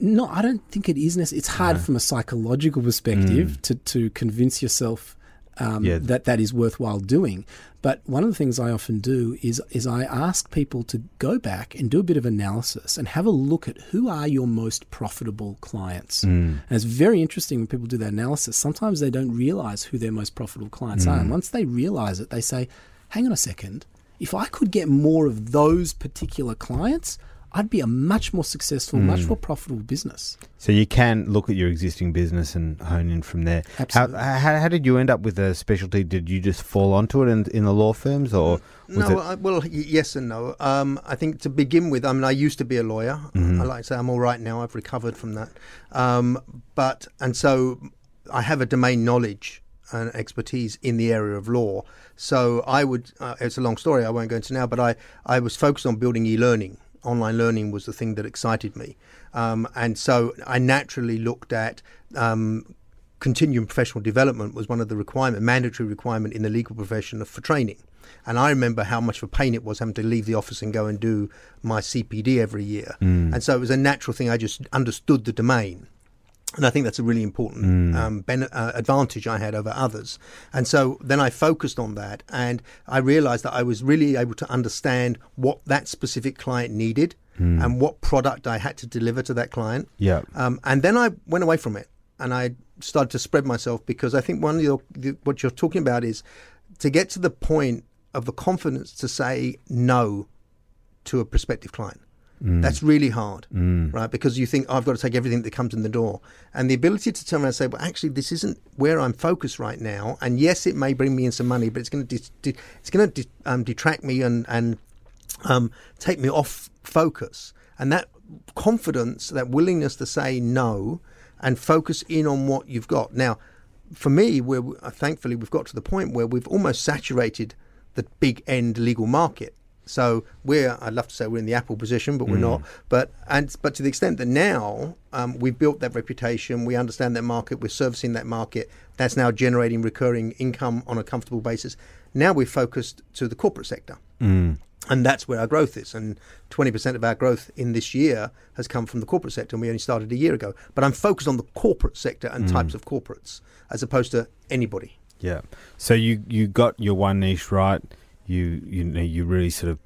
S3: no, I don't think it is. It's hard
S2: No.
S3: from a psychological perspective mm. to, to convince yourself um,
S2: Yeah.
S3: that that is worthwhile doing. But one of the things I often do is is I ask people to go back and do a bit of analysis and have a look at who are your most profitable clients.
S2: Mm.
S3: And it's very interesting when people do that analysis. Sometimes they don't realize who their most profitable clients are. And once they realize it, they say, hang on a second, if I could get more of those particular clients, I'd be a much more successful, much more profitable business.
S2: So you can look at your existing business and hone in from there. How,
S3: Absolutely.
S2: how, how did you end up with a specialty? Did you just fall onto it in, in the law firms, or
S4: no,
S2: it?
S4: I, well, y- yes and no. Um, I think to begin with, I mean, I used to be a lawyer.
S2: Mm-hmm.
S4: I like to say I'm all right now. I've recovered from that. Um, but and so I have a domain knowledge and expertise in the area of law. So I would. Uh, it's a long story. I won't go into now. But I I was focused on building e-learning. Online learning was the thing that excited me, um, and so I naturally looked at. Um, continuing professional development was one of the requirement, mandatory requirement in the legal profession for training. And I remember how much of a pain it was having to leave the office and go and do my CPD every year. And so it was a natural thing. I just understood the domain. And I think that's a really important um, ben- uh, advantage I had over others. And so then I focused on that, and I realized that I was really able to understand what that specific client needed and what product I had to deliver to that client.
S2: Yeah.
S4: Um, and then I went away from it and I started to spread myself because I think one of your, the, what you're talking about is to get to the point of the confidence to say no to a prospective client. That's really hard, right? Because you think oh, I've got to take everything that comes in the door, and the ability to turn around and say, "Well, actually, this isn't where I'm focused right now." And yes, it may bring me in some money, but it's going to dis- di- it's going to di- um, detract me and and um, take me off focus. And that confidence, that willingness to say no and focus in on what you've got. Now, for me, where uh, thankfully we've got to the point where we've almost saturated the big end legal market. So we're, I'd love to say we're in the Apple position, but we're hmm. not. But and but to the extent that now um, we've built that reputation, we understand that market, we're servicing that market. That's now generating recurring income on a comfortable basis. Now we're focused to the corporate sector. Hmm. And that's where our growth is. And 20% of our growth in this year has come from the corporate sector, and we only started a year ago. But I'm focused on the corporate sector and hmm. types of corporates as opposed to anybody.
S2: Yeah. So you you got your one niche right. You you know you really sort of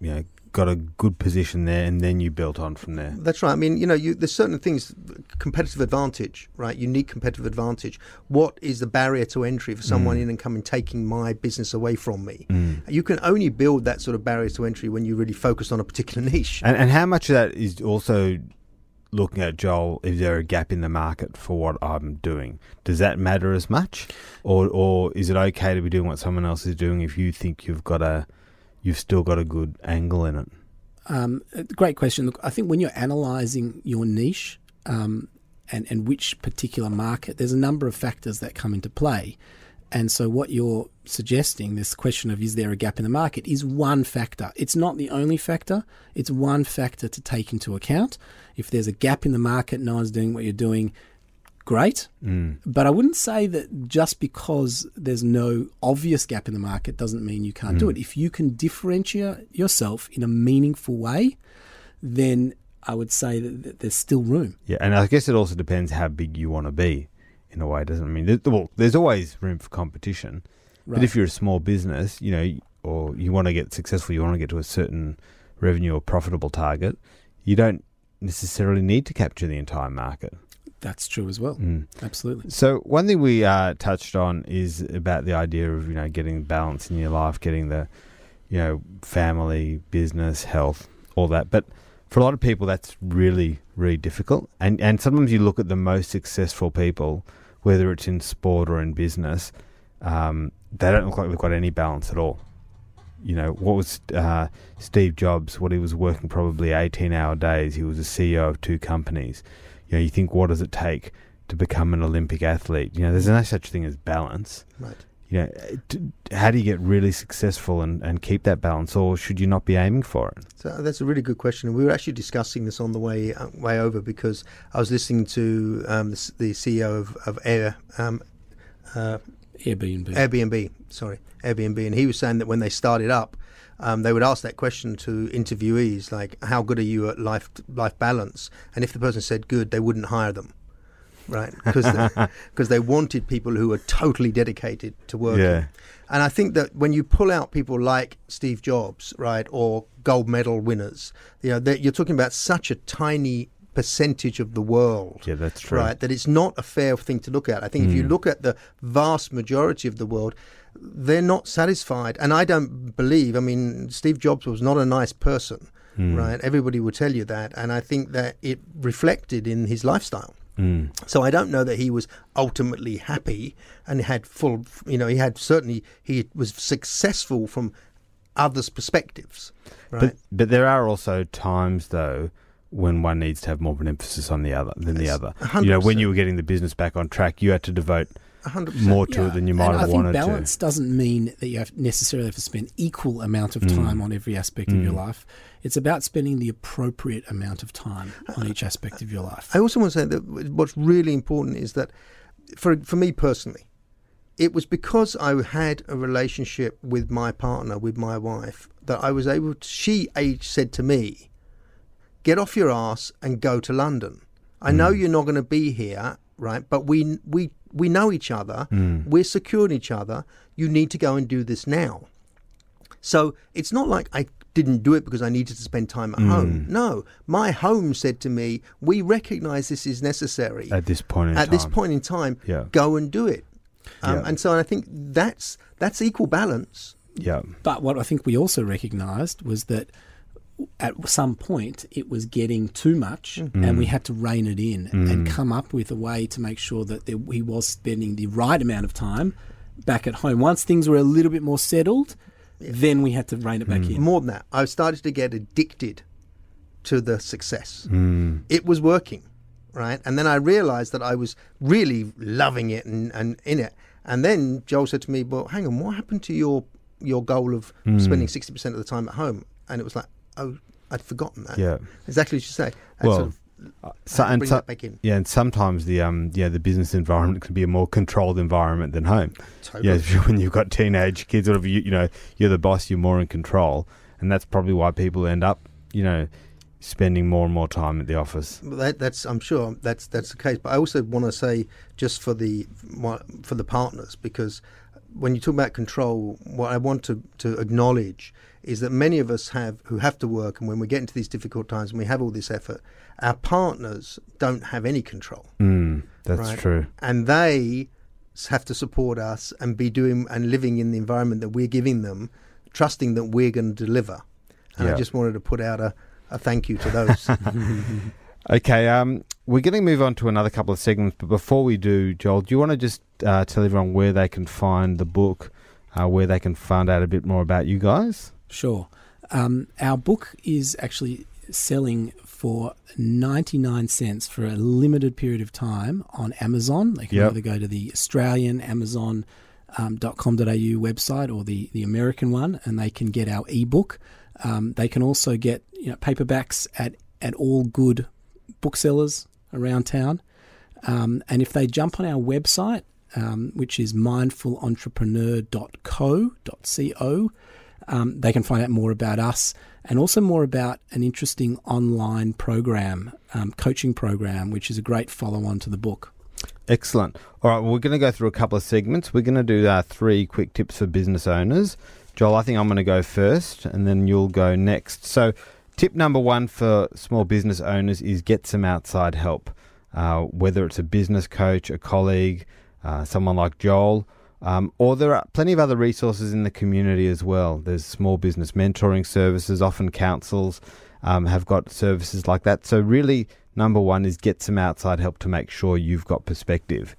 S2: you know got a good position there, and then you built on from there.
S4: That's right. I mean, you know, you, there's certain things, competitive advantage, right? Unique competitive advantage. What is the barrier to entry for someone mm. in and coming taking my business away from me? Mm. You can only build that sort of barrier to entry when you really focus on a particular *laughs* niche.
S2: And and how much of that is also looking at Joel? Is there a gap in the market for what I'm doing? Does that matter as much, or or is it okay to be doing what someone else is doing if you think you've got a you've still got a good angle in it?
S3: Um, great question. Look, I think when you're analysing your niche um, and and which particular market, there's a number of factors that come into play. And so, what you're suggesting, this question of is there a gap in the market, is one factor. It's not the only factor. It's one factor to take into account. If there's a gap in the market, no one's doing what you're doing, great. Mm. But I wouldn't say that just because there's no obvious gap in the market doesn't mean you can't do mm. it. If you can differentiate yourself in a meaningful way, then I would say that there's still room.
S2: Yeah, and I guess it also depends how big you want to be. In a way, doesn't it? I mean, well, there's always room for competition. But if you're a small business, you know, or you want to get successful, you want to get to a certain revenue or profitable target, you don't necessarily need to capture the entire market.
S3: That's true as well.
S2: Mm.
S3: Absolutely.
S2: So one thing we uh, touched on is about the idea of you know getting balance in your life, getting the you know family, business, health, all that. But for a lot of people, that's really really difficult. And and sometimes you look at the most successful people, whether it's in sport or in business, um, they don't look like they've got any balance at all. You know what was uh, Steve Jobs? What he was working probably eighteen-hour days. He was a CEO of two companies. You know, you think, what does it take to become an Olympic athlete? You know, there's no such thing as balance.
S4: Right.
S2: You know, how do you get really successful and, and keep that balance, or should you not be aiming for it?
S4: So that's a really good question. We were actually discussing this on the way uh, way over because I was listening to um, the, the CEO of, of Air um, uh,
S3: Airbnb.
S4: Airbnb, sorry, Airbnb, and he was saying that when they started up, um, they would ask that question to interviewees, like, "How good are you at life life balance?" And if the person said good, they wouldn't hire them, right? Because because *laughs* they wanted people who were totally dedicated to working.
S2: Yeah.
S4: And I think that when you pull out people like Steve Jobs, right, or gold medal winners, you know, that you're talking about such a tiny percentage of the world.
S2: Yeah, that's true.
S4: Right, that it's not a fair thing to look at. I think if you look at the vast majority of the world, they're not satisfied. And I don't believe, I mean, Steve Jobs was not a nice person. right? Everybody will tell you that, and I think that it reflected in his lifestyle.
S2: Mm.
S4: So I don't know that he was ultimately happy and had full, you know, he had certainly he was successful from others' perspectives, right?
S2: But but there are also times though when one needs to have more of an emphasis on the other than the other.
S4: a hundred
S2: You know, when you were getting the business back on track, you had to devote
S4: hundred percent.
S2: more to it than you might
S3: and
S2: have
S3: I
S2: wanted
S3: think balance doesn't mean that you have necessarily have to spend equal amount of
S2: Mm.
S3: time on every aspect of your life. It's about spending the appropriate amount of time on each aspect of your life.
S4: I also want to say that what's really important is that for for me personally, it was because I had a relationship with my partner, with my wife, that I was able to. She said to me, "Get off your ass and go to London. I know mm. you're not going to be here, right? But we we we know each other. Mm. We're secure in each other. You need to go and do this now." So it's not like I didn't do it because I needed to spend time at mm. home. No, my home said to me, "We recognise this is necessary
S2: at this point in
S4: at
S2: time.
S4: this point in time.
S2: Yeah.
S4: Go and do it." Um,
S2: Yeah.
S4: And so I think that's that's equal balance.
S2: Yeah.
S3: But what I think we also recognised was that at some point it was getting too much
S2: Mm.
S3: and we had to rein it in and come up with a way to make sure that there, he was spending the right amount of time back at home. Once things were a little bit more settled, then we had to rein it back
S2: Mm.
S3: in.
S4: More than that, I started to get addicted to the success.
S2: Mm.
S4: It was working, right? And then I realised that I was really loving it and, and in it. And then Joel said to me, "Well, hang on, what happened to your your goal of
S2: Mm.
S4: spending sixty percent of the time at home?" And it was like, "Oh, I'd forgotten that."
S2: Yeah.
S4: exactly as you say. And
S2: Well,
S4: sort of
S2: So, and
S4: bring
S2: so,
S4: back in.
S2: yeah, and sometimes the um yeah the business environment can be a more controlled environment than home.
S4: Totally.
S2: Yeah, *laughs* when you've got teenage kids, whatever you you know you're the boss, you're more in control, and that's probably why people end up you know spending more and more time at the office.
S4: That, that's I'm sure that's that's the case. But I also want to say just for the for the partners because when you talk about control, what I want to, to acknowledge is that many of us have who have to work, and when we get into these difficult times and we have all this effort, our partners don't have any control,
S2: Mm, that's
S4: Right.
S2: true.
S4: and they have to support us and be doing and living in the environment that we're giving them, trusting that we're going to deliver. And
S2: Yeah.
S4: I just wanted to put out a, a thank you to those. *laughs* *laughs*
S2: Okay, um, we're going to move on to another couple of segments, but before we do, Joel, do you want to just uh, tell everyone where they can find the book, uh, where they can find out a bit more about you guys?
S3: Sure. Um, our book is actually selling for 99 cents for a limited period of time on Amazon. They can
S2: Yep.
S3: either go to the Australian Amazon um, .com.au website or the, the American one, and they can get our ebook. Um, they can also get you know, paperbacks at, at all good booksellers around town. Um, and if they jump on our website, um, which is mindfulentrepreneur.co.co, um, they can find out more about us and also more about an interesting online program, um, coaching program, which is a great follow on to the book.
S2: Excellent. All right, well, we're going to go through a couple of segments. We're going to do uh, three quick tips for business owners. Joel, I think I'm going to go first, and then you'll go next. So, tip number one for small business owners is get some outside help, uh, whether it's a business coach, a colleague, uh, someone like Joel. Um, or there are plenty of other resources in the community as well. There's small business mentoring services, often councils um, have got services like that. So, really, number one is get some outside help to make sure you've got perspective.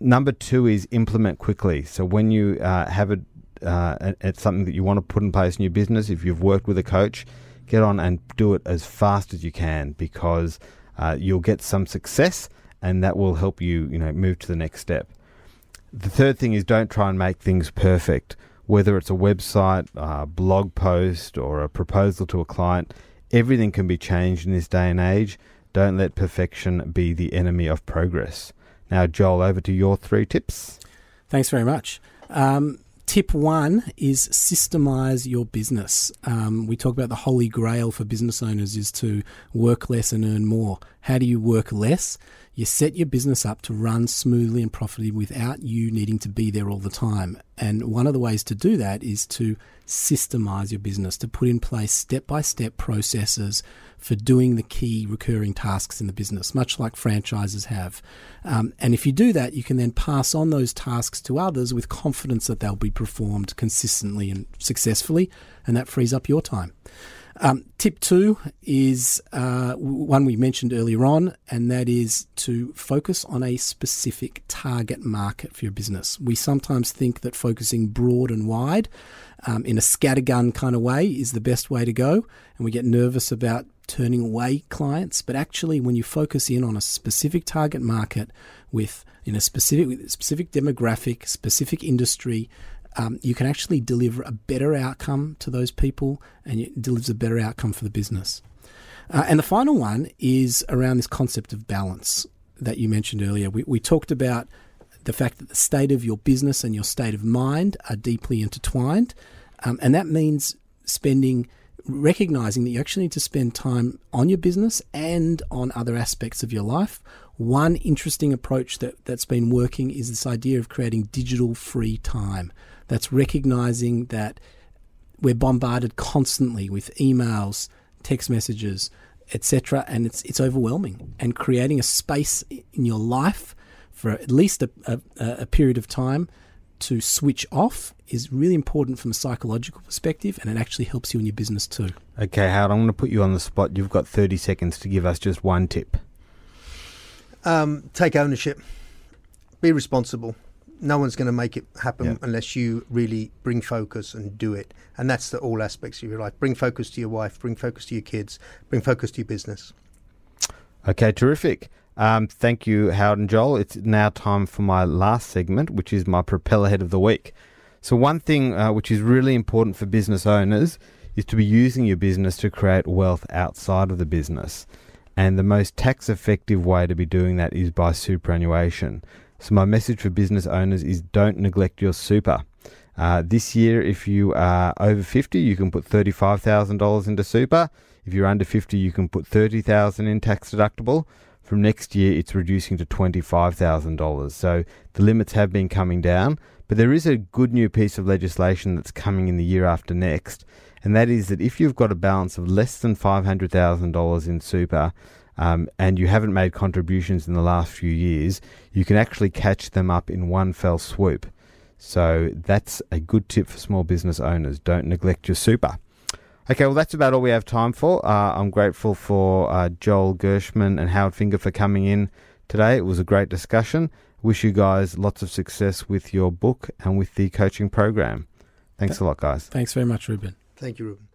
S2: Number two is implement quickly. So, when you uh, have a, uh, it's something that you want to put in place in your business, if you've worked with a coach, get on and do it as fast as you can because uh, you'll get some success and that will help you, you know, move to the next step. The third thing is don't try and make things perfect. Whether it's a website, a blog post, or a proposal to a client, everything can be changed in this day and age. Don't let perfection be the enemy of progress. Now, Joel, over to your three tips.
S3: Thanks very much. Um, tip one is systemize your business. Um, we talk about the holy grail for business owners is to work less and earn more. How do you work less? You set your business up to run smoothly and profitably without you needing to be there all the time. And one of the ways to do that is to systemize your business, to put in place step by step processes for doing the key recurring tasks in the business, much like franchises have. Um, and if you do that, you can then pass on those tasks to others with confidence that they'll be performed consistently and successfully, and that frees up your time. Um, tip two is uh, one we mentioned earlier on, and that is to focus on a specific target market for your business. We sometimes think that focusing broad and wide um, in a scattergun kind of way is the best way to go, and we get nervous about turning away clients. But actually, when you focus in on a specific target market with in a specific specific demographic, specific industry, um, you can actually deliver a better outcome to those people and it delivers a better outcome for the business. Uh, and the final one is around this concept of balance that you mentioned earlier. We, we talked about the fact that the state of your business and your state of mind are deeply intertwined. Um, and that means spending, recognizing that you actually need to spend time on your business and on other aspects of your life. One interesting approach that, that's been working is this idea of creating digital free time that's recognizing that we're bombarded constantly with emails, text messages, etc., and it's it's overwhelming. And creating a space in your life for at least a, a, a period of time to switch off is really important from a psychological perspective, and it actually helps you in your business too.
S2: Okay, Howard, I'm going to put you on the spot. You've got 30 seconds to give us just one tip.
S4: Um, take ownership. Be responsible no one's going to make it happen yeah. unless you really bring focus and do it. And that's the all aspects of your life. Bring focus to your wife, bring focus to your kids, bring focus to your business.
S2: Okay, terrific. Um, thank you, Howard and Joel. It's now time for my last segment, which is my propeller head of the week. So, one thing uh, which is really important for business owners is to be using your business to create wealth outside of the business. And the most tax effective way to be doing that is by superannuation. So, my message for business owners is don't neglect your super. Uh, this year, if you are over 50, you can put $35,000 into super. If you're under 50, you can put 30000 in tax deductible. From next year, it's reducing to $25,000. So the limits have been coming down. But there is a good new piece of legislation that's coming in the year after next, and that is that if you've got a balance of less than $500,000 in super, um, and you haven't made contributions in the last few years, you can actually catch them up in one fell swoop. So that's a good tip for small business owners. Don't neglect your super. Okay, well, that's about all we have time for. Uh, I'm grateful for uh, Joel Gershman and Howard Finger for coming in today. It was a great discussion. Wish you guys lots of success with your book and with the coaching program. Thanks a lot, guys.
S3: Thanks very much, Ruben.
S4: Thank you, Ruben.